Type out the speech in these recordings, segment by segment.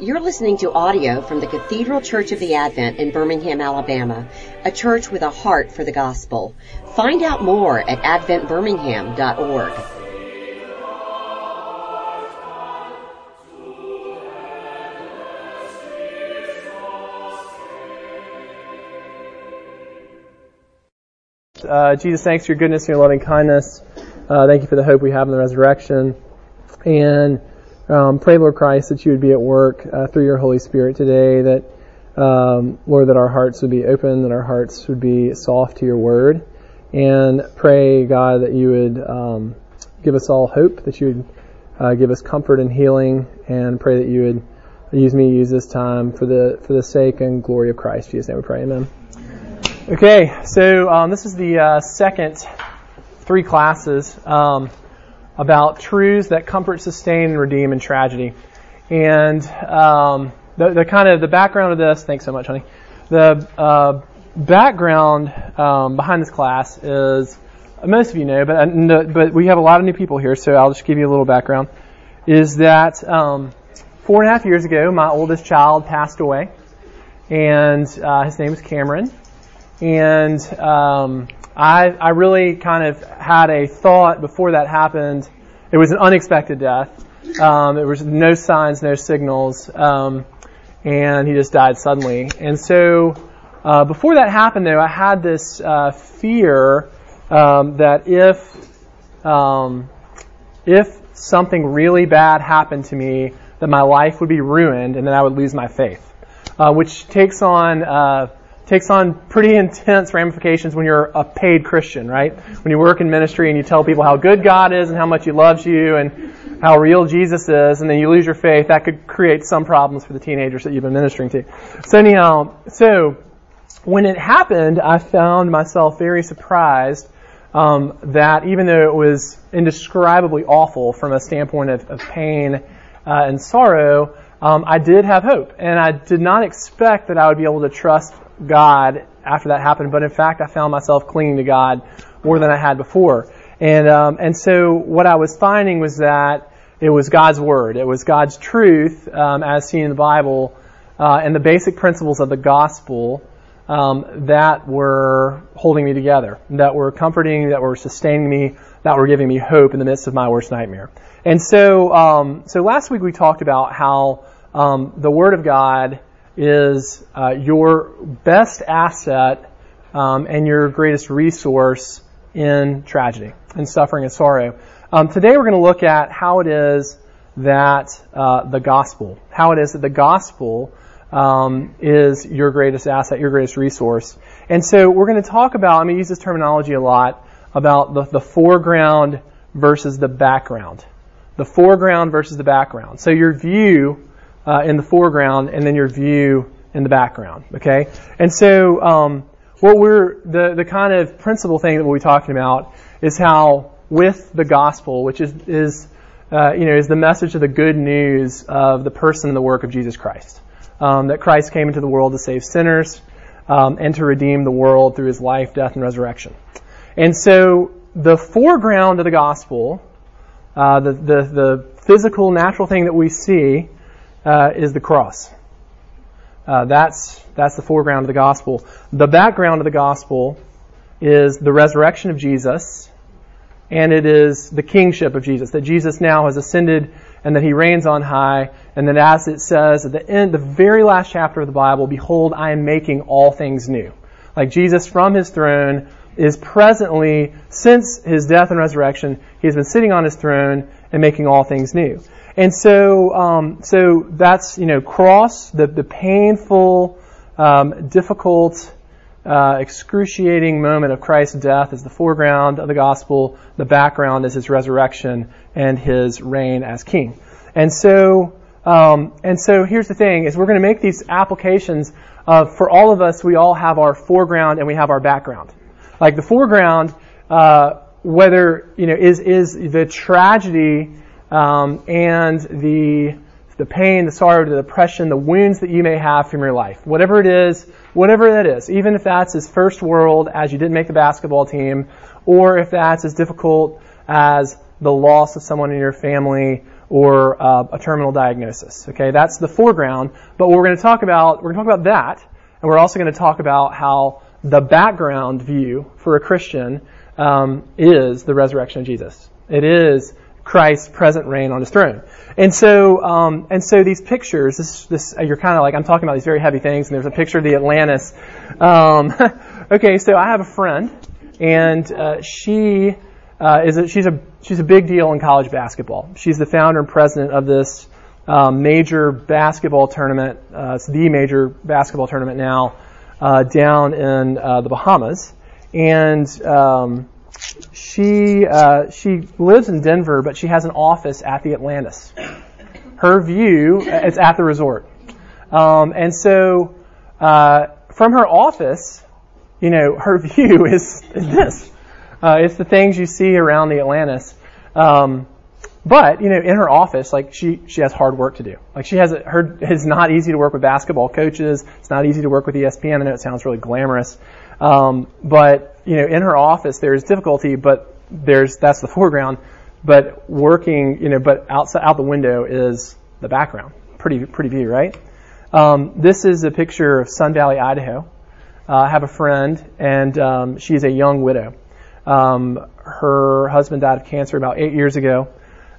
You're listening to audio from the Cathedral Church of the Advent in Birmingham, Alabama, a church with a heart for the gospel. Find out more at adventbirmingham.org. Uh, Jesus, thanks for your goodness and your loving kindness. Uh, thank you for the hope we have in the resurrection. And um, pray, Lord Christ, that you would be at work uh, through your Holy Spirit today, that, um, Lord, that our hearts would be open, that our hearts would be soft to your word. And pray, God, that you would um, give us all hope, that you would uh, give us comfort and healing, and pray that you would use me, use this time for the, for the sake and glory of Christ. In Jesus' name we pray, amen. Okay, so um, this is the uh, second three classes um, about truths that comfort, sustain, and redeem in tragedy. And um, the, the, kind of the background of this. Thanks so much, honey. The uh, background um, behind this class is most of you know, but uh, but we have a lot of new people here, so I'll just give you a little background. Is that um, four and a half years ago, my oldest child passed away, and uh, his name is Cameron and um, I, I really kind of had a thought before that happened. It was an unexpected death. Um, there was no signs, no signals, um, and he just died suddenly. And so, uh, before that happened, though, I had this uh, fear um, that if um, if something really bad happened to me, that my life would be ruined, and then I would lose my faith, uh, which takes on uh, takes on pretty intense ramifications when you're a paid Christian, right? When you work in ministry and you tell people how good God is and how much He loves you and how real Jesus is, and then you lose your faith, that could create some problems for the teenagers that you've been ministering to. So anyhow, so when it happened, I found myself very surprised um, that even though it was indescribably awful from a standpoint of, of pain uh, and sorrow, um, I did have hope, and I did not expect that I would be able to trust God after that happened, but in fact, I found myself clinging to God more than I had before. And um, and so what I was finding was that it was God's word, it was God's truth um, as seen in the Bible, uh, and the basic principles of the gospel um, that were holding me together, that were comforting, that were sustaining me, that were giving me hope in the midst of my worst nightmare. And so um, so last week we talked about how um, the Word of God is uh, your best asset um, and your greatest resource in tragedy and suffering and sorrow. Um, today we're going to look at how it is that uh, the gospel, how it is that the gospel um, is your greatest asset, your greatest resource. And so we're going to talk about, I'm going to use this terminology a lot, about the, the foreground versus the background. The foreground versus the background. So your view uh, in the foreground and then your view in the background. Okay, and so um, what we're the the kind of principal thing that we'll be talking about is how with the gospel, which is is uh, you know is the message of the good news of the person and the work of Jesus Christ, um, that Christ came into the world to save sinners um, and to redeem the world through His life, death, and resurrection. And so the foreground of the gospel, uh, the, the the physical, natural thing that we see uh, is the cross. Uh, that's that's the foreground of the gospel. The background of the gospel is the resurrection of Jesus, and it is the kingship of Jesus. That Jesus now has ascended, and that He reigns on high, and that as it says at the end, the very last chapter of the Bible, "Behold, I am making all things new." Like Jesus from His throne is presently, since His death and resurrection, He has been sitting on His throne and making all things new. And so, um, so that's you know cross the the painful, um, difficult, uh, excruciating moment of Christ's death is the foreground of the gospel. The background is his resurrection and his reign as king. And so, um, and so here's the thing: is we're going to make these applications. For all of us, we all have our foreground and we have our background. Like the foreground, uh, whether you know is is the tragedy um, and the the pain, the sorrow, the depression, the wounds that you may have from your life. Whatever it is, whatever that is, even if that's as first world as you didn't make the basketball team, or if that's as difficult as the loss of someone in your family, or uh, a terminal diagnosis. Okay, that's the foreground. But what we're going to talk about, we're going to talk about that, and we're also going to talk about how the background view for a Christian um, is the resurrection of Jesus. It is Christ's present reign on his throne. And so, um, and so these pictures, this, this, you're kind of like, I'm talking about these very heavy things, and there's a picture of the Atlantis. Um, okay, so I have a friend, and uh, she uh, is a, she's a she's a big deal in college basketball. She's the founder and president of this um, major basketball tournament. Uh, it's the major basketball tournament now uh, down in uh, the Bahamas, and um, she uh, she lives in Denver, but she has an office at the Atlantis. Her view it's at the resort, um, and so uh, from her office, you know, her view is, is this. Uh, it's the things you see around the Atlantis. Um, but you know, in her office, like she she has hard work to do. Like she has her it's not easy to work with basketball coaches. It's not easy to work with ESPN. I know it sounds really glamorous, um, but you know, in her office there is difficulty, but there's that's the foreground. But working, you know, but outside out the window is the background. Pretty pretty view, right? Um, this is a picture of Sun Valley, Idaho. Uh, I have a friend, and um, she's a young widow. Um, her husband died of cancer about eight years ago.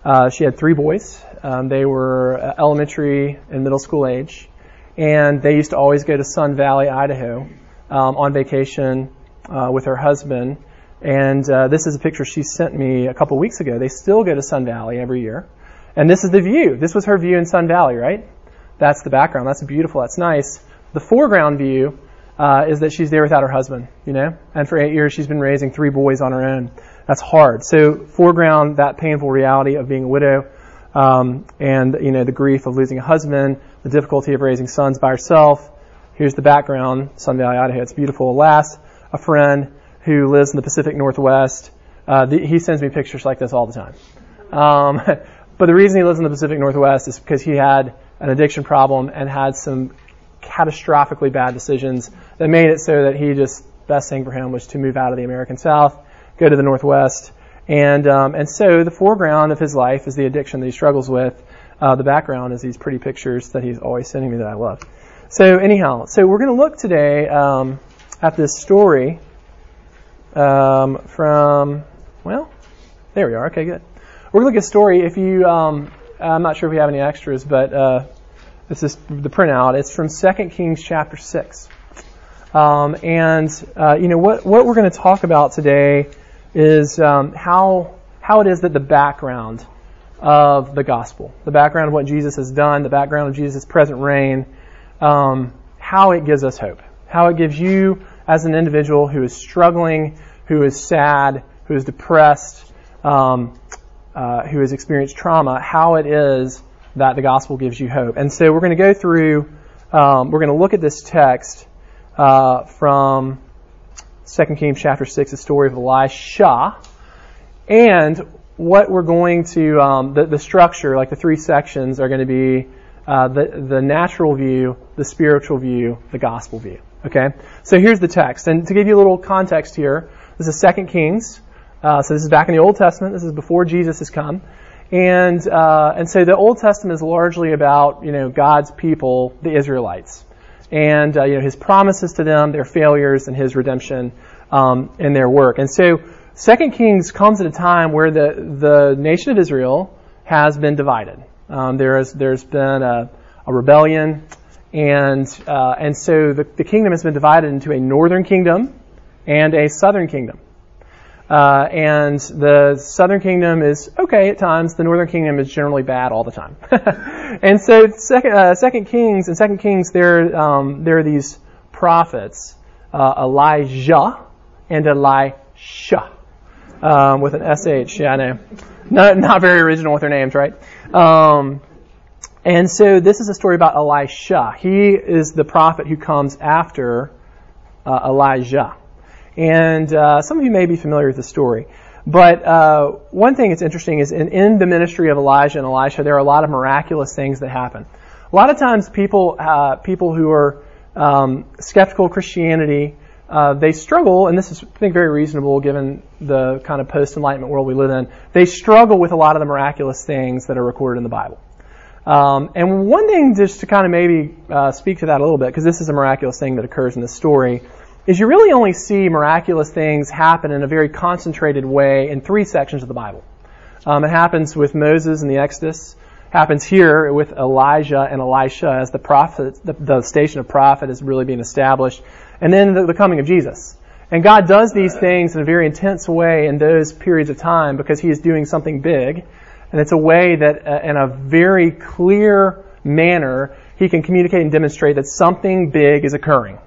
Uh, she had three boys. Um, they were uh, elementary and middle school age, and they used to always go to Sun Valley, Idaho, um, on vacation uh, with her husband. And uh, this is a picture she sent me a couple weeks ago. They still go to Sun Valley every year, and this is the view. This was her view in Sun Valley, right? That's the background. That's beautiful. That's nice. The foreground view uh, is that she's there without her husband, you know, and for eight years she's been raising three boys on her own. That's hard. So foreground that painful reality of being a widow, um, and you know the grief of losing a husband, the difficulty of raising sons by herself. Here's the background, Sun Valley, Idaho. It's beautiful. Last, a friend who lives in the Pacific Northwest. Uh, the, he sends me pictures like this all the time. Um, but the reason he lives in the Pacific Northwest is because he had an addiction problem and had some catastrophically bad decisions that made it so that he just best thing for him was to move out of the American South, go to the Northwest, and um, and so the foreground of his life is the addiction that he struggles with. Uh, the background is these pretty pictures that he's always sending me that I love. So anyhow, so we're going to look today um, at this story um, from well, there we are. Okay, good. We're going to look at a story. If you, um, I'm not sure if we have any extras, but uh, this is the printout. It's from 2 Kings chapter 6. Um, and, uh, you know, what, what we're going to talk about today is um, how, how it is that the background of the gospel, the background of what Jesus has done, the background of Jesus' present reign, um, how it gives us hope, how it gives you as an individual who is struggling, who is sad, who is depressed, um, uh, who has experienced trauma, how it is that the gospel gives you hope. And so we're going to go through, um, we're going to look at this text uh, from 2 Kings chapter 6, the story of Elisha. And what we're going to, um, the, the structure, like the three sections, are going to be uh, the, the natural view, the spiritual view, the gospel view. Okay? So here's the text. And to give you a little context here, this is 2 Kings. Uh, so this is back in the Old Testament. This is before Jesus has come. And, uh, and so the Old Testament is largely about, you know, God's people, the Israelites. And, uh, you know, his promises to them, their failures, and his redemption um, in their work. And so Second Kings comes at a time where the, the nation of Israel has been divided. Um, there is, there's been a, a rebellion, and, uh, and so the, the kingdom has been divided into a northern kingdom and a southern kingdom. Uh, and the southern kingdom is okay at times. The northern kingdom is generally bad all the time. and so, second, uh, second Kings and Second Kings, there um, there are these prophets, uh, Elijah and Elisha, um, with an sh. Yeah, I know, not not very original with their names, right? Um, and so this is a story about Elisha. He is the prophet who comes after uh, Elijah. And uh, some of you may be familiar with the story. But uh, one thing that's interesting is in, in, the ministry of Elijah and Elisha, there are a lot of miraculous things that happen. A lot of times, people uh, people who are um, skeptical of Christianity uh, they struggle, and this is, I think, very reasonable given the kind of post Enlightenment world we live in. They struggle with a lot of the miraculous things that are recorded in the Bible. Um, and one thing, just to kind of maybe uh, speak to that a little bit, because this is a miraculous thing that occurs in this story, is you really only see miraculous things happen in a very concentrated way in three sections of the Bible. Um, it happens with Moses in the Exodus, happens here with Elijah and Elisha as the prophet, the, the station of prophet is really being established, and then the, the coming of Jesus. And God does these things in a very intense way in those periods of time because He is doing something big, and it's a way that, uh, in a very clear manner, He can communicate and demonstrate that something big is occurring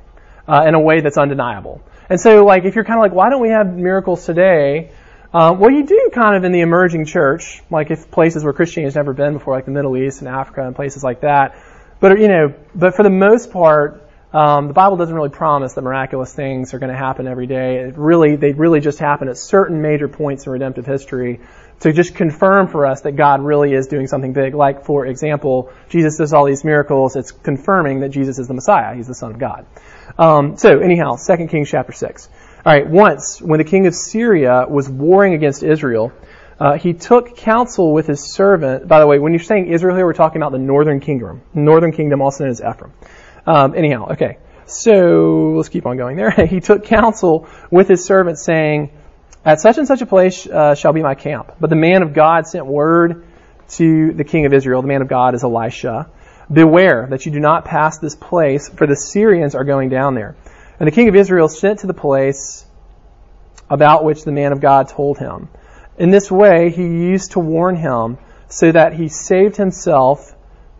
uh, in a way that's undeniable. And so, like, if you're kind of like, why don't we have miracles today? Uh, well, you do kind of in the emerging church, like if places where Christianity has never been before, like the Middle East and Africa and places like that. But you know, but for the most part, um, the Bible doesn't really promise that miraculous things are going to happen every day. It really, they really just happen at certain major points in redemptive history to just confirm for us that God really is doing something big. Like, for example, Jesus does all these miracles. It's confirming that Jesus is the Messiah. He's the Son of God. Um, so anyhow, 2 Kings chapter 6. All right, once when the king of Syria was warring against Israel, uh, he took counsel with his servant. By the way, when you're saying Israel here, we're talking about the northern kingdom. Northern kingdom, also known as Ephraim. Um, anyhow, okay. So let's keep on going there. he took counsel with his servant, saying, "At such and such a place uh, shall be my camp." But the man of God sent word to the king of Israel. The man of God is Elisha Beware that you do not pass this place, for the Syrians are going down there. And the king of Israel sent to the place about which the man of God told him. In this way, he used to warn him so that he saved himself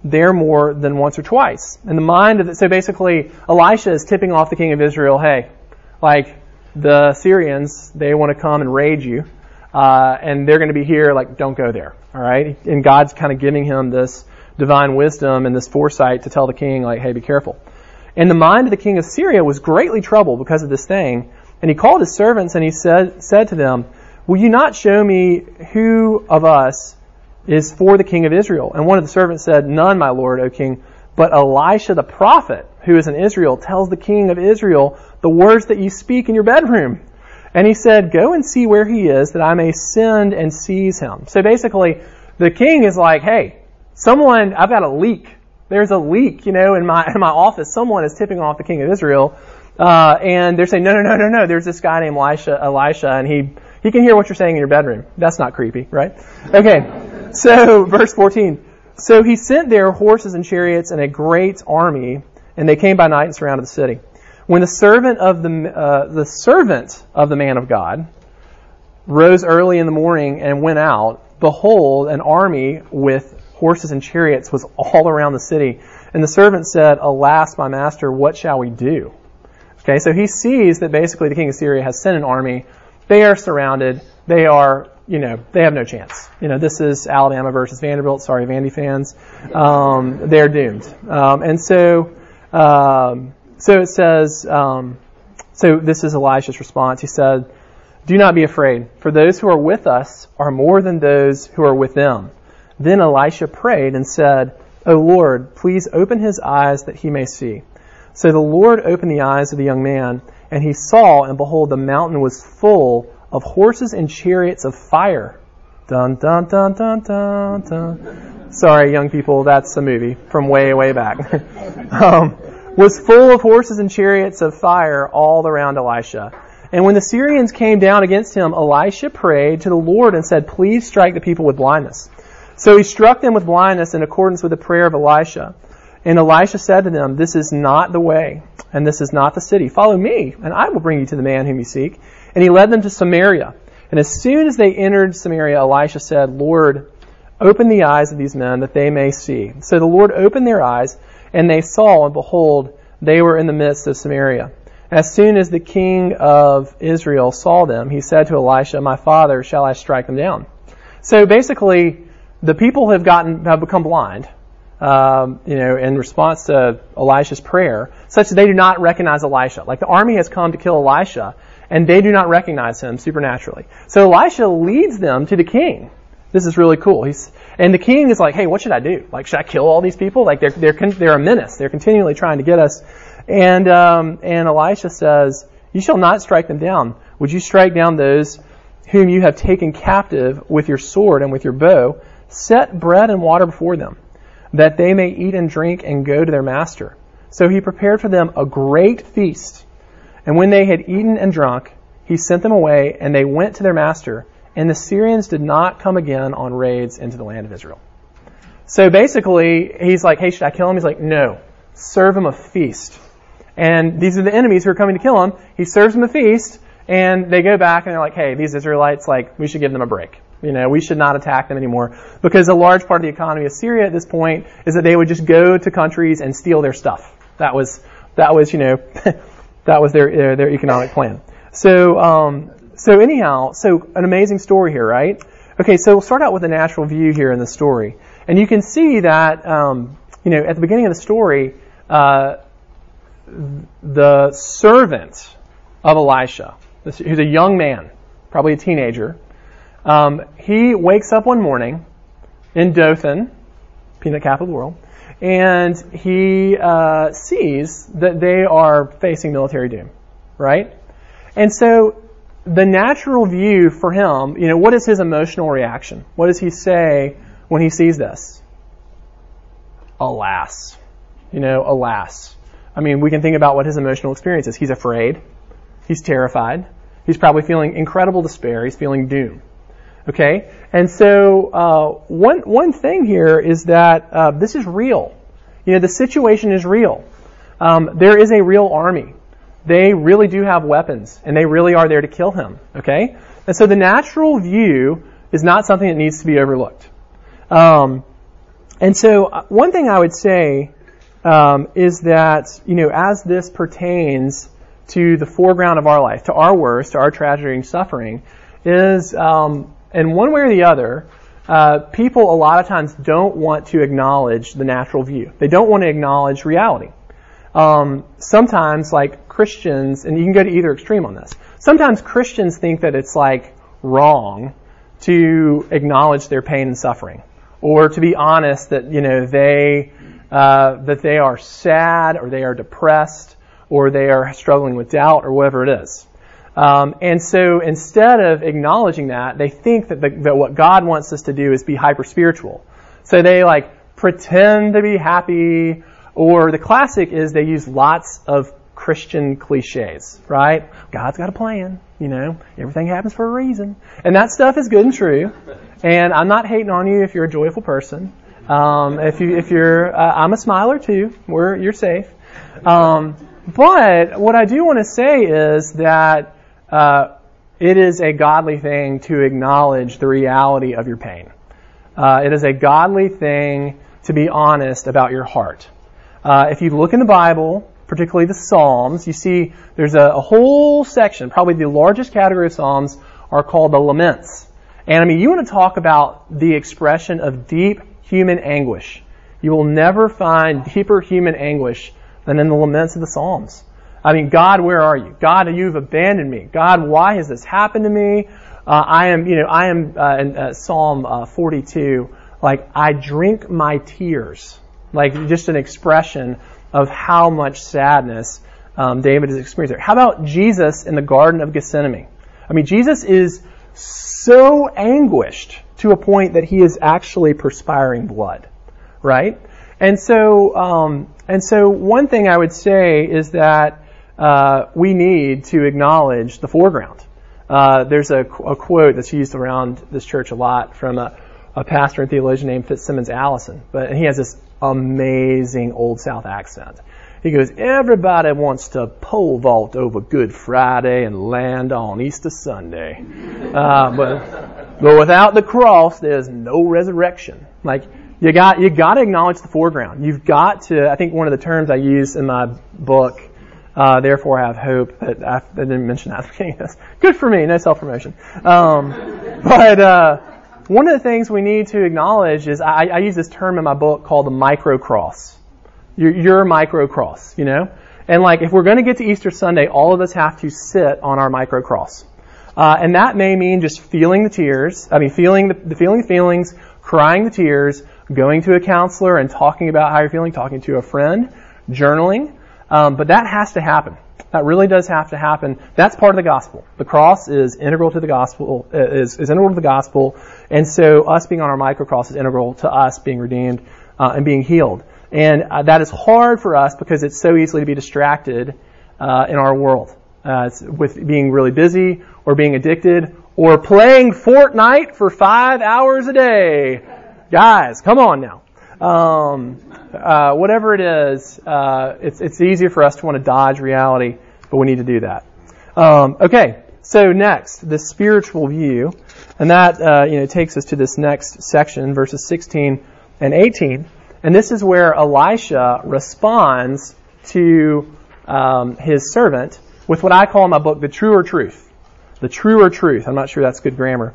there more than once or twice. In the mind of the, so basically, Elisha is tipping off the king of Israel, hey, like the Syrians, they want to come and raid you, uh, and they're going to be here, like don't go there, all right? And God's kind of giving him this divine wisdom and this foresight to tell the king, like, hey, be careful. And the mind of the king of Syria was greatly troubled because of this thing. And he called his servants and he said, said to them, Will you not show me who of us is for the king of Israel? And one of the servants said, None, my lord, O king. But Elisha the prophet, who is in Israel, tells the king of Israel the words that you speak in your bedroom. And he said, Go and see where he is, that I may send and seize him. So basically, the king is like, Hey, Someone, I've got a leak. There's a leak, you know, in my in my office. Someone is tipping off the king of Israel, uh, and they're saying, no, no, no, no, no. There's this guy named Elisha, Elisha, and he he can hear what you're saying in your bedroom. That's not creepy, right? Okay. So verse 14. So he sent there horses and chariots and a great army, and they came by night and surrounded the city. When the servant of the uh, the servant of the man of God rose early in the morning and went out, behold, an army with horses and chariots was all around the city. And the servant said, Alas, my master, what shall we do? Okay, so he sees that basically the king of Syria has sent an army. They are surrounded. They are, you know, they have no chance. You know, this is Alabama versus Vanderbilt. Sorry, Vandy fans. Um, they're doomed. Um, and so, um, so it says, um, so this is Elisha's response. He said, Do not be afraid, for those who are with us are more than those who are with them. Then Elisha prayed and said, O Lord, please open his eyes that he may see. So the Lord opened the eyes of the young man, and he saw, and behold, the mountain was full of horses and chariots of fire. Dun dun dun dun dun dun. Sorry, young people, that's a movie from way, way back. um, was full of horses and chariots of fire all around Elisha. And when the Syrians came down against him, Elisha prayed to the Lord and said, Please strike the people with blindness. So he struck them with blindness in accordance with the prayer of Elisha. And Elisha said to them, This is not the way, and this is not the city. Follow me, and I will bring you to the man whom you seek. And he led them to Samaria. And as soon as they entered Samaria, Elisha said, Lord, open the eyes of these men that they may see. So the Lord opened their eyes, and they saw, and behold, they were in the midst of Samaria. As soon as the king of Israel saw them, he said to Elisha, My father, shall I strike them down? So basically, the people have gotten have become blind, um, you know, in response to Elisha's prayer, such that they do not recognize Elisha. Like the army has come to kill Elisha, and they do not recognize him supernaturally. So Elisha leads them to the king. This is really cool. He's and the king is like, "Hey, what should I do? Like, should I kill all these people? Like, they're they're they're a menace. They're continually trying to get us." And um, and Elisha says, You shall not strike them down. Would you strike down those whom you have taken captive with your sword and with your bow? Set bread and water before them, that they may eat and drink and go to their master. So he prepared for them a great feast. And when they had eaten and drunk, he sent them away, and they went to their master. And the Syrians did not come again on raids into the land of Israel. So basically, he's like, hey, should I kill him? He's like, no. Serve him a feast. And these are the enemies who are coming to kill him. He serves them a feast, and they go back and they're like, hey, these Israelites, like, we should give them a break. You know, we should not attack them anymore. Because a large part of the economy of Syria at this point is that they would just go to countries and steal their stuff. That was, that was, you know, that was their, their, their economic plan. So, um, so anyhow, so an amazing story here, right? Okay, so we'll start out with a natural view here in the story. And you can see that, um, you know, at the beginning of the story, uh, the servant of Elisha, who's a young man, probably a teenager, um, he wakes up one morning in Dothan, peanut capital of the world, and he uh, sees that they are facing military doom, right? And so the natural view for him, you know, what is his emotional reaction? What does he say when he sees this? Alas. You know, alas. I mean, we can think about what his emotional experience is. He's afraid. He's terrified. He's probably feeling incredible despair. He's feeling doom. Okay? And so, uh, one, one thing here is that uh, this is real. You know, the situation is real. Um, there is a real army. They really do have weapons, and they really are there to kill him. Okay? And so the natural view is not something that needs to be overlooked. Um, and so, uh, one thing I would say um, is that, you know, as this pertains to the foreground of our life, to our worst, to our tragedy and suffering, is um, in one way or the other, uh, people a lot of times don't want to acknowledge the natural view. They don't want to acknowledge reality. Um, sometimes, like Christians, and you can go to either extreme on this. Sometimes Christians think that it's like wrong to acknowledge their pain and suffering, or to be honest that you know they uh, that they are sad or they are depressed or they are struggling with doubt or whatever it is. Um, and so instead of acknowledging that, they think that, the, that what God wants us to do is be hyper spiritual. So they like pretend to be happy, or the classic is they use lots of Christian cliches, right? God's got a plan, you know, everything happens for a reason. And that stuff is good and true. And I'm not hating on you if you're a joyful person. Um, if you if you're, uh, I'm a smiler too. We're you're safe. Um, but what I do want to say is that uh, it is a godly thing to acknowledge the reality of your pain. Uh, it is a godly thing to be honest about your heart. Uh, if you look in the Bible, particularly the Psalms, you see there's a, a whole section, probably the largest category of Psalms, are called the laments. And I mean, you want to talk about the expression of deep human anguish. You will never find deeper human anguish than in the laments of the Psalms. I mean, God, where are you? God, you've abandoned me. God, why has this happened to me? Uh, I am, you know, I am uh, in uh, Psalm uh, 42. Like, I drink my tears. Like, just an expression of how much sadness um, David is experiencing. How about Jesus in the Garden of Gethsemane? I mean, Jesus is so anguished to a point that he is actually perspiring blood, right? And so, um, and so one thing I would say is that uh, we need to acknowledge the foreground. Uh, there's a, a, quote that's used around this church a lot from a, a pastor and theologian named FitzSimons Allison, but he has this amazing Old South accent. He goes, everybody wants to pole vault over Good Friday and land on Easter Sunday. Uh, but, but without the cross, there's no resurrection. Like, you got, you got to acknowledge the foreground. You've got to, I think one of the terms I use in my book, uh, therefore I have hope, that I, I, didn't mention that at the beginning of this. Good for me, no self-promotion. Um, but, uh, one of the things we need to acknowledge is I, I use this term in my book called the micro cross your, your micro cross, you know? And like, if we're going to get to Easter Sunday, all of us have to sit on our micro cross. Uh, and that may mean just feeling the tears, I mean, feeling the, the feeling the feelings, crying the tears, going to a counselor and talking about how you're feeling, talking to a friend, journaling. Um, but that has to happen. That really does have to happen. That's part of the gospel. The cross is integral to the gospel, uh, is, is integral to the gospel, and so us being on our microcross is integral to us being redeemed uh, and being healed. And uh, that is hard for us because it's so easily to be distracted uh, in our world uh, with being really busy or being addicted or playing Fortnite for five hours a day. Guys, come on now. Um, uh, whatever it is, uh, it's, it's easier for us to want to dodge reality, but we need to do that. Um, okay, so next, the spiritual view, and that uh, you know takes us to this next section, verses 16 and 18, and this is where Elisha responds to um, his servant with what I call in my book the truer truth. The truer truth. I'm not sure that's good grammar,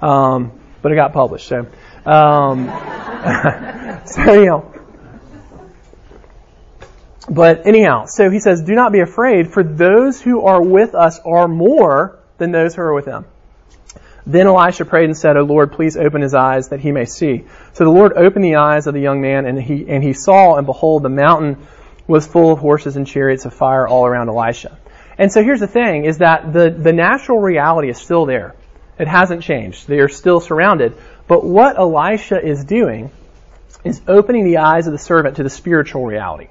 um, but it got published. So, um, so you know. But anyhow, so he says, "Do not be afraid, for those who are with us are more than those who are with them." Then Elisha prayed and said, "O Lord, please open his eyes that he may see." So the Lord opened the eyes of the young man, and he and he saw, and behold, the mountain was full of horses and chariots of fire all around Elisha. And so here's the thing, is that the, the natural reality is still there. It hasn't changed. They are still surrounded. But what Elisha is doing is opening the eyes of the servant to the spiritual reality.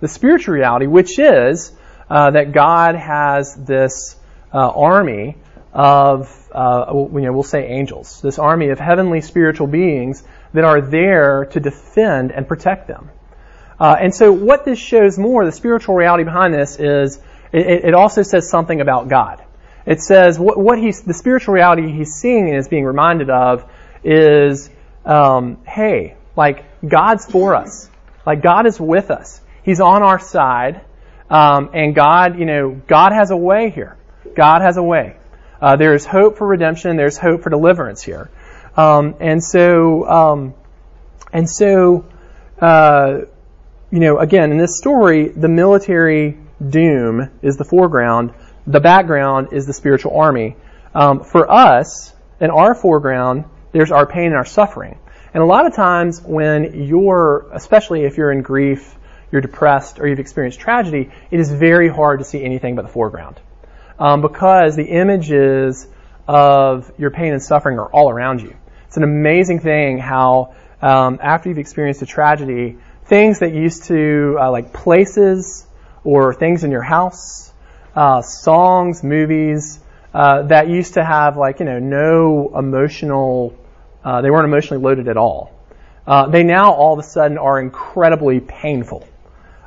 The spiritual reality, which is uh, that God has this uh, army of, uh, you know, we'll say angels, this army of heavenly spiritual beings that are there to defend and protect them. Uh, and so what this shows more, the spiritual reality behind this is it, it also says something about God. It says what, what he's, the spiritual reality he's seeing and is being reminded of is, um, hey, like God's for us. Like God is with us. He's on our side. Um, and God, you know, God has a way here. God has a way. Uh, there is hope for redemption. There's hope for deliverance here. Um, and so, um, and so, uh, you know, again, in this story, the military doom is the foreground. The background is the spiritual army. Um, for us, in our foreground, there's our pain and our suffering. And a lot of times when you're, especially if you're in grief, you're depressed, or you've experienced tragedy, it is very hard to see anything but the foreground. Um, because the images of your pain and suffering are all around you. It's an amazing thing how um, after you've experienced a tragedy, things that used to, uh, like places, or things in your house, uh, songs, movies uh, that used to have like you know no emotional, uh, they weren't emotionally loaded at all. Uh, they now all of a sudden are incredibly painful.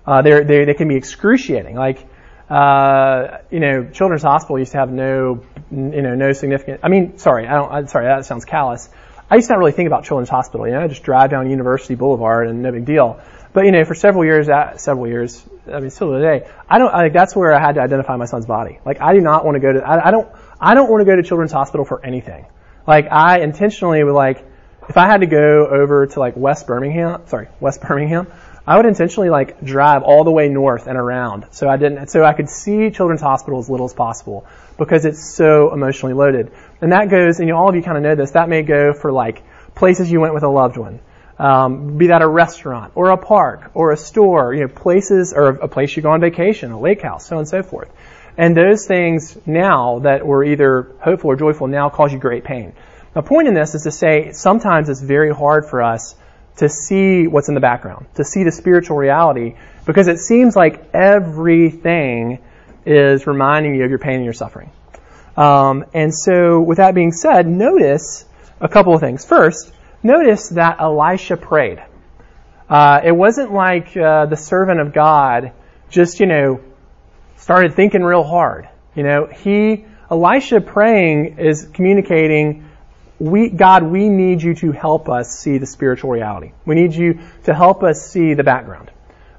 Uh, they they they can be excruciating. Like uh, you know, Children's Hospital used to have no you know no significant. I mean, sorry, I don't. I'm sorry, that sounds callous. I used to not really think about Children's Hospital. You know, I just drive down University Boulevard and no big deal. But you know, for several years, several years, I mean, still today, I don't. Like that's where I had to identify my son's body. Like, I do not want to go to. I, I don't. I don't want to go to Children's Hospital for anything. Like, I intentionally would like, if I had to go over to like West Birmingham, sorry, West Birmingham, I would intentionally like drive all the way north and around, so I didn't, so I could see Children's Hospital as little as possible because it's so emotionally loaded. And that goes, and you all of you kind of know this. That may go for like places you went with a loved one um, be that a restaurant or a park or a store, you know, places or a place you go on vacation, a lake house, so on and so forth. And those things now that were either hopeful or joyful now cause you great pain. My point in this is to say sometimes it's very hard for us to see what's in the background, to see the spiritual reality, because it seems like everything is reminding you of your pain and your suffering. Um, and so, with that being said, notice a couple of things. First, notice that Elisha prayed. Uh, it wasn't like uh, the servant of God just, you know, started thinking real hard. You know, he, Elisha praying is communicating, we, God, we need you to help us see the spiritual reality. We need you to help us see the background.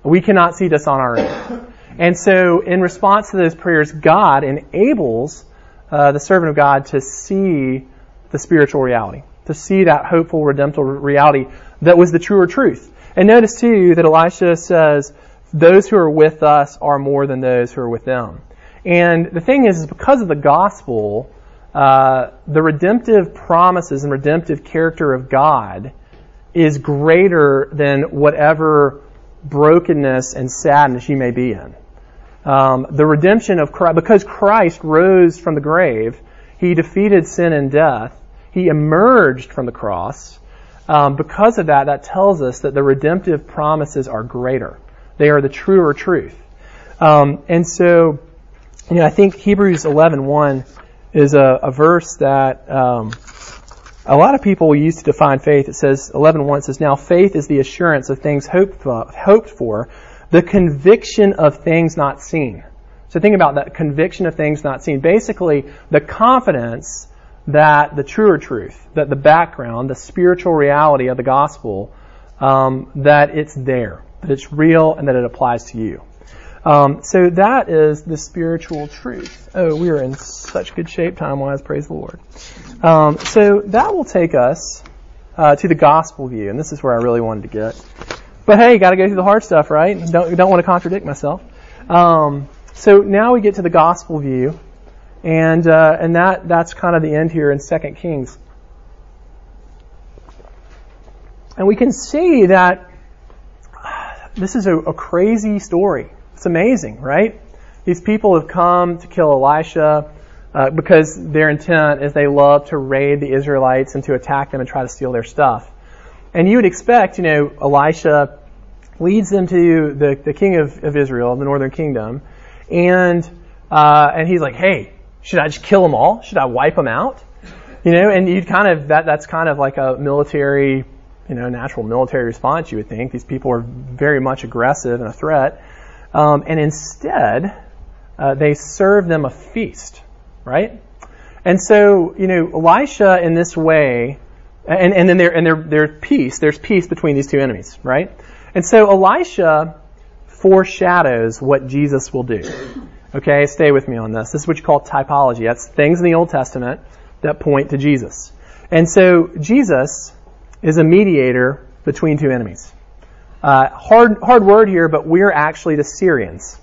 We cannot see this on our own. And so, in response to those prayers, God enables uh, the servant of God to see the spiritual reality to see that hopeful, redemptive reality that was the truer truth. And notice too that Elisha says, those who are with us are more than those who are with them. And the thing is, is because of the gospel, uh, the redemptive promises and redemptive character of God is greater than whatever brokenness and sadness you may be in. Um, the redemption of Christ, because Christ rose from the grave, he defeated sin and death. He emerged from the cross. Um, because of that, that tells us that the redemptive promises are greater. They are the truer truth. Um, and so, you know, I think Hebrews 11:1 is a, a verse that um, a lot of people use to define faith. It says 11:1 says, "Now faith is the assurance of things hoped for, hoped for, the conviction of things not seen." So think about that conviction of things not seen. Basically, the confidence that the truer truth, that the background, the spiritual reality of the gospel, um, that it's there, that it's real, and that it applies to you. Um, so that is the spiritual truth. Oh, we are in such good shape time-wise. Praise the Lord. Um, so that will take us uh, to the gospel view, and this is where I really wanted to get. But hey, got to go through the hard stuff, right? Don't don't want to contradict myself. Um, so now we get to the gospel view, and uh, and that that's kind of the end here in Second Kings, and we can see that this is a, a crazy story. It's amazing, right? These people have come to kill Elisha uh, because their intent is they love to raid the Israelites and to attack them and try to steal their stuff. And you would expect, you know, Elisha leads them to the, the king of, of Israel, the northern kingdom, and uh, and he's like, hey, should I just kill them all? Should I wipe them out? You know, and you'd kind of that that's kind of like a military, you know, natural military response. You would think these people are very much aggressive and a threat. Um, and instead, uh, they serve them a feast, right? And so, you know, Elisha in this way, and, and then there, and there, there's peace, there's peace between these two enemies, right? And so Elisha foreshadows what Jesus will do. Okay, stay with me on this. This is what you call typology. That's things in the Old Testament that point to Jesus. And so Jesus is a mediator between two enemies. Uh, hard, hard word here, but we're actually the Syrians.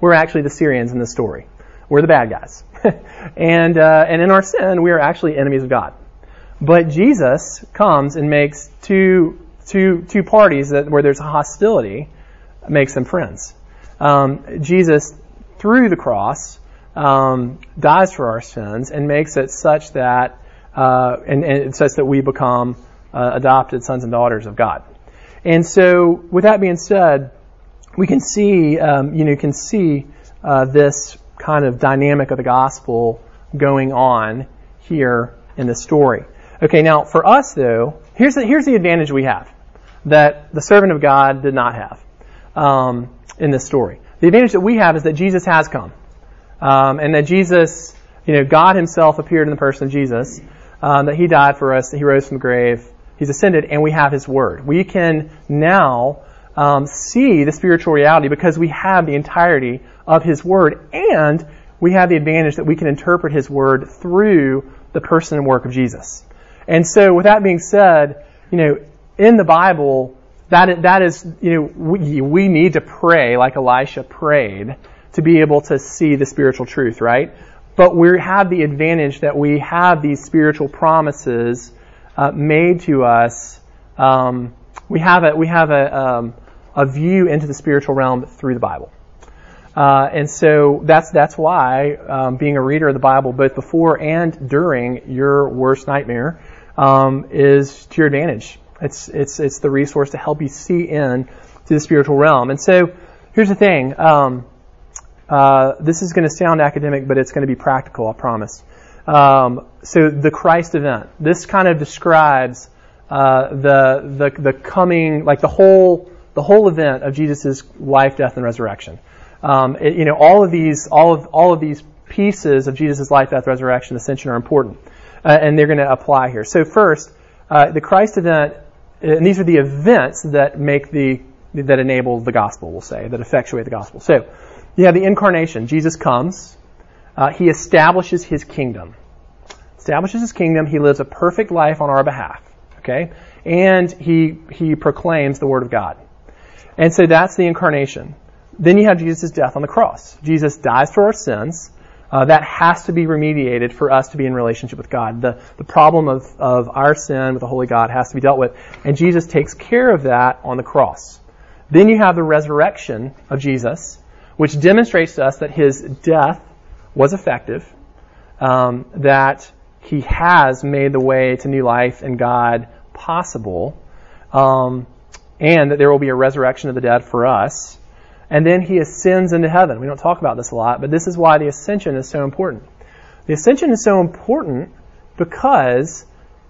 We're actually the Syrians in this story. We're the bad guys. and, uh, and in our sin, we are actually enemies of God. But Jesus comes and makes two, two, two parties that, where there's hostility, makes them friends. Um, Jesus, through the cross, um, dies for our sins and makes it such that, uh, and, and such that we become uh, adopted sons and daughters of God. And so, with that being said, we can see, um, you know, you can see uh, this kind of dynamic of the gospel going on here in the story. Okay, now for us though, here's the, here's the advantage we have that the servant of God did not have um, in this story. The advantage that we have is that Jesus has come, um, and that Jesus, you know, God Himself appeared in the person of Jesus, um, that He died for us, that He rose from the grave, He's ascended, and we have His Word. We can now um, see the spiritual reality because we have the entirety of His Word, and we have the advantage that we can interpret His Word through the person and work of Jesus. And so, with that being said, you know, in the Bible, that that is, you know, we, we need to pray like Elisha prayed to be able to see the spiritual truth, right? But we have the advantage that we have these spiritual promises uh, made to us. Um, we have a we have a um, a view into the spiritual realm through the Bible, uh, and so that's that's why um, being a reader of the Bible both before and during your worst nightmare um, is to your advantage. It's it's it's the resource to help you see in to the spiritual realm. And so here's the thing. Um, uh, this is going to sound academic, but it's going to be practical. I promise. Um, so the Christ event. This kind of describes uh, the the the coming, like the whole the whole event of Jesus' life, death, and resurrection. Um, it, you know, all of these all of all of these pieces of Jesus' life, death, resurrection, ascension are important, uh, and they're going to apply here. So first, uh, the Christ event, and these are the events that make the that enable the gospel. We'll say that effectuate the gospel. So you have the incarnation. Jesus comes. Uh, he establishes his kingdom. Establishes his kingdom. He lives a perfect life on our behalf. Okay? And he, he proclaims the word of God. And so that's the incarnation. Then you have Jesus' death on the cross. Jesus dies for our sins. Uh, that has to be remediated for us to be in relationship with God. The, the problem of, of our sin with the Holy God has to be dealt with. And Jesus takes care of that on the cross. Then you have the resurrection of Jesus, which demonstrates to us that his death was effective, um, that he has made the way to new life in God possible, um, and that there will be a resurrection of the dead for us. And then he ascends into heaven. We don't talk about this a lot, but this is why the ascension is so important. The ascension is so important because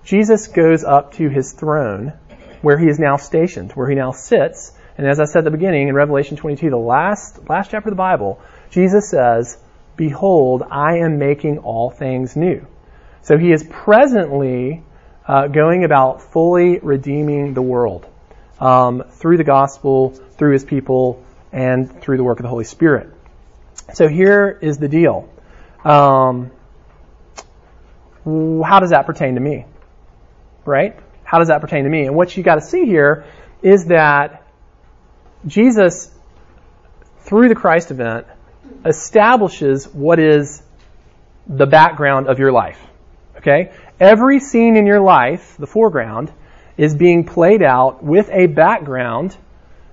Jesus goes up to his throne where he is now stationed, where he now sits. And as I said at the beginning in Revelation 22, the last, last chapter of the Bible, Jesus says, Behold, I am making all things new. So he is presently uh, going about fully redeeming the world um, through the gospel, through his people, and through the work of the Holy Spirit. So here is the deal. Um, how does that pertain to me? Right? How does that pertain to me? And what you got to see here is that Jesus, through the Christ event, establishes what is the background of your life. Okay? Every scene in your life, the foreground, is being played out with a background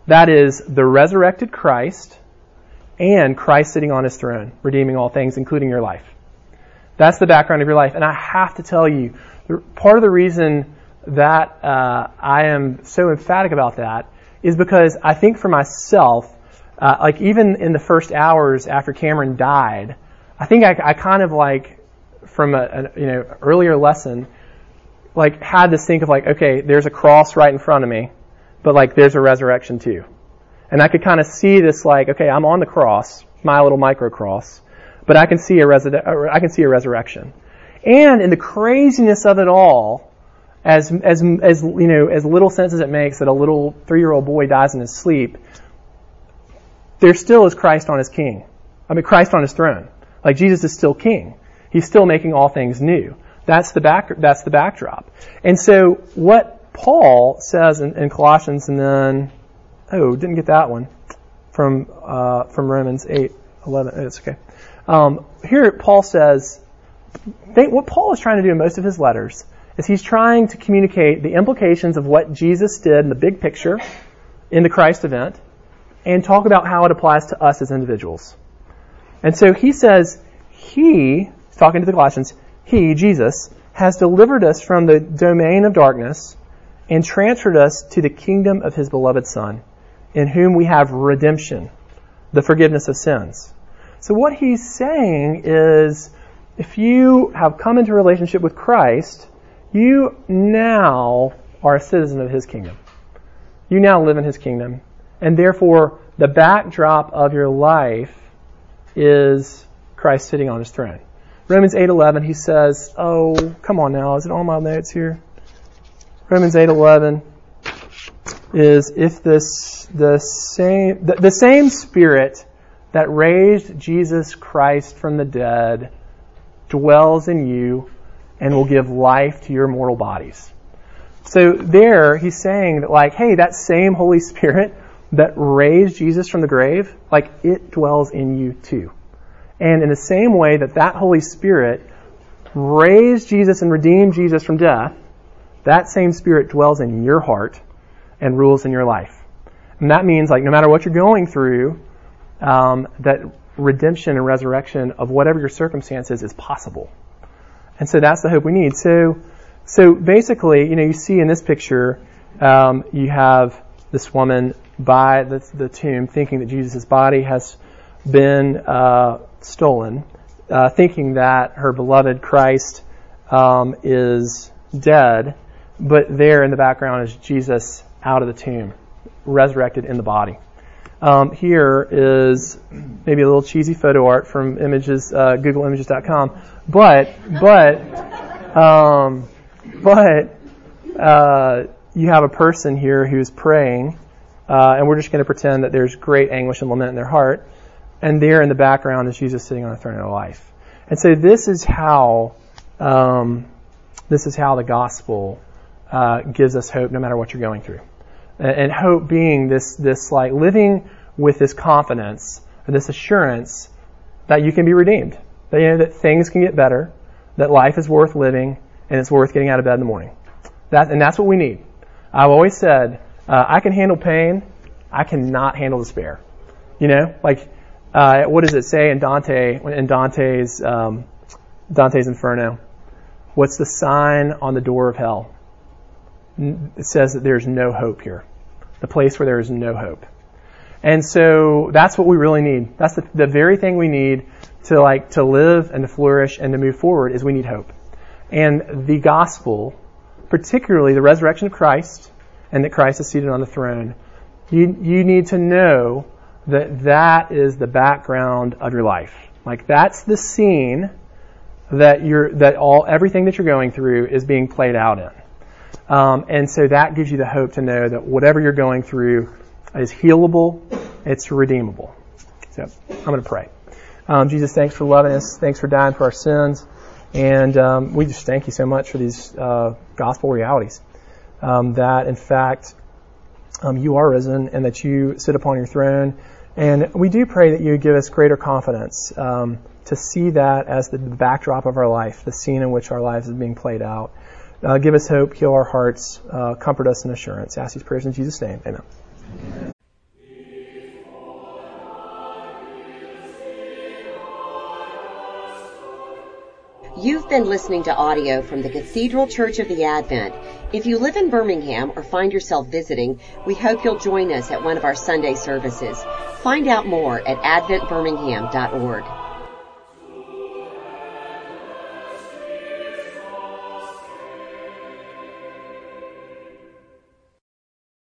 that is the resurrected Christ and Christ sitting on his throne, redeeming all things, including your life. That's the background of your life. And I have to tell you, part of the reason that uh, I am so emphatic about that is because I think for myself, uh, like even in the first hours after Cameron died, I think I, I kind of like from a, a, you know earlier lesson, like had this think of like okay, there's a cross right in front of me, but like there's a resurrection too, and I could kind of see this like okay, I'm on the cross, my little micro cross, but I can see a resur- I can see a resurrection, and in the craziness of it all, as as as you know as little sense as it makes that a little three year old boy dies in his sleep, there still is Christ on his king. I mean, Christ on his throne. Like Jesus is still king. He's still making all things new. That's the back, that's the backdrop. And so what Paul says in, in Colossians and then, oh, didn't get that one from, uh, from Romans 8, 11. Oh, it's okay. Um, here Paul says, they, what Paul is trying to do in most of his letters is he's trying to communicate the implications of what Jesus did in the big picture in the Christ event and talk about how it applies to us as individuals. And so he says, He, talking to the Colossians, He, Jesus, has delivered us from the domain of darkness and transferred us to the kingdom of His beloved Son, in whom we have redemption, the forgiveness of sins. So what he's saying is, if you have come into a relationship with Christ, you now are a citizen of His kingdom. You now live in His kingdom. And therefore, the backdrop of your life is Christ sitting on his throne. Romans 8:11 he says, "Oh, come on now, is it on my notes here?" Romans 8:11 is if this the same the, the same spirit that raised Jesus Christ from the dead dwells in you and will give life to your mortal bodies. So there he's saying that like, hey, that same Holy Spirit that raised Jesus from the grave, like it dwells in you too. And in the same way that that Holy Spirit raised Jesus and redeemed Jesus from death, that same Spirit dwells in your heart and rules in your life. And that means, like, no matter what you're going through, um, that redemption and resurrection of whatever your circumstances is possible. And so that's the hope we need. So, so basically, you know, you see in this picture, um, you have this woman by the, the tomb, thinking that Jesus' body has been uh, stolen, uh, thinking that her beloved Christ um, is dead, but there in the background is Jesus out of the tomb, resurrected in the body. Um, here is maybe a little cheesy photo art from images, uh, GoogleImages.com, but but um, but uh, you have a person here who's praying uh, and we're just going to pretend that there's great anguish and lament in their heart. And there in the background is Jesus sitting on the throne of life. And so this is how um, this is how the gospel uh, gives us hope, no matter what you're going through. And hope being this this like living with this confidence, and this assurance that you can be redeemed, that you know that things can get better, that life is worth living, and it's worth getting out of bed in the morning. That and that's what we need. I've always said uh, I can handle pain. I cannot handle despair. You know, like uh, what does it say in Dante in Dante's um, Dante's Inferno? What's the sign on the door of hell? It says that there's no hope here, the place where there is no hope. And so that's what we really need. That's the, the very thing we need to like to live and to flourish and to move forward is we need hope. And the gospel, particularly the resurrection of Christ and that Christ is seated on the throne, you, you need to know that that is the background of your life. Like that's the scene that you're, that all, everything that you're going through is being played out in. Um, and so that gives you the hope to know that whatever you're going through is healable, it's redeemable. So I'm going to pray. Um, Jesus, thanks for loving us. Thanks for dying for our sins. And um, we just thank you so much for these uh, gospel realities. Um, that, in fact, um, you are risen and that you sit upon your throne. And we do pray that you give us greater confidence um, to see that as the backdrop of our life, the scene in which our lives is being played out. Uh, give us hope, heal our hearts, uh, comfort us in assurance. Ask these prayers in Jesus' name. Amen. You've been listening to audio from the Cathedral Church of the Advent. If you live in Birmingham or find yourself visiting, we hope you'll join us at one of our Sunday services. Find out more at adventbirmingham.org.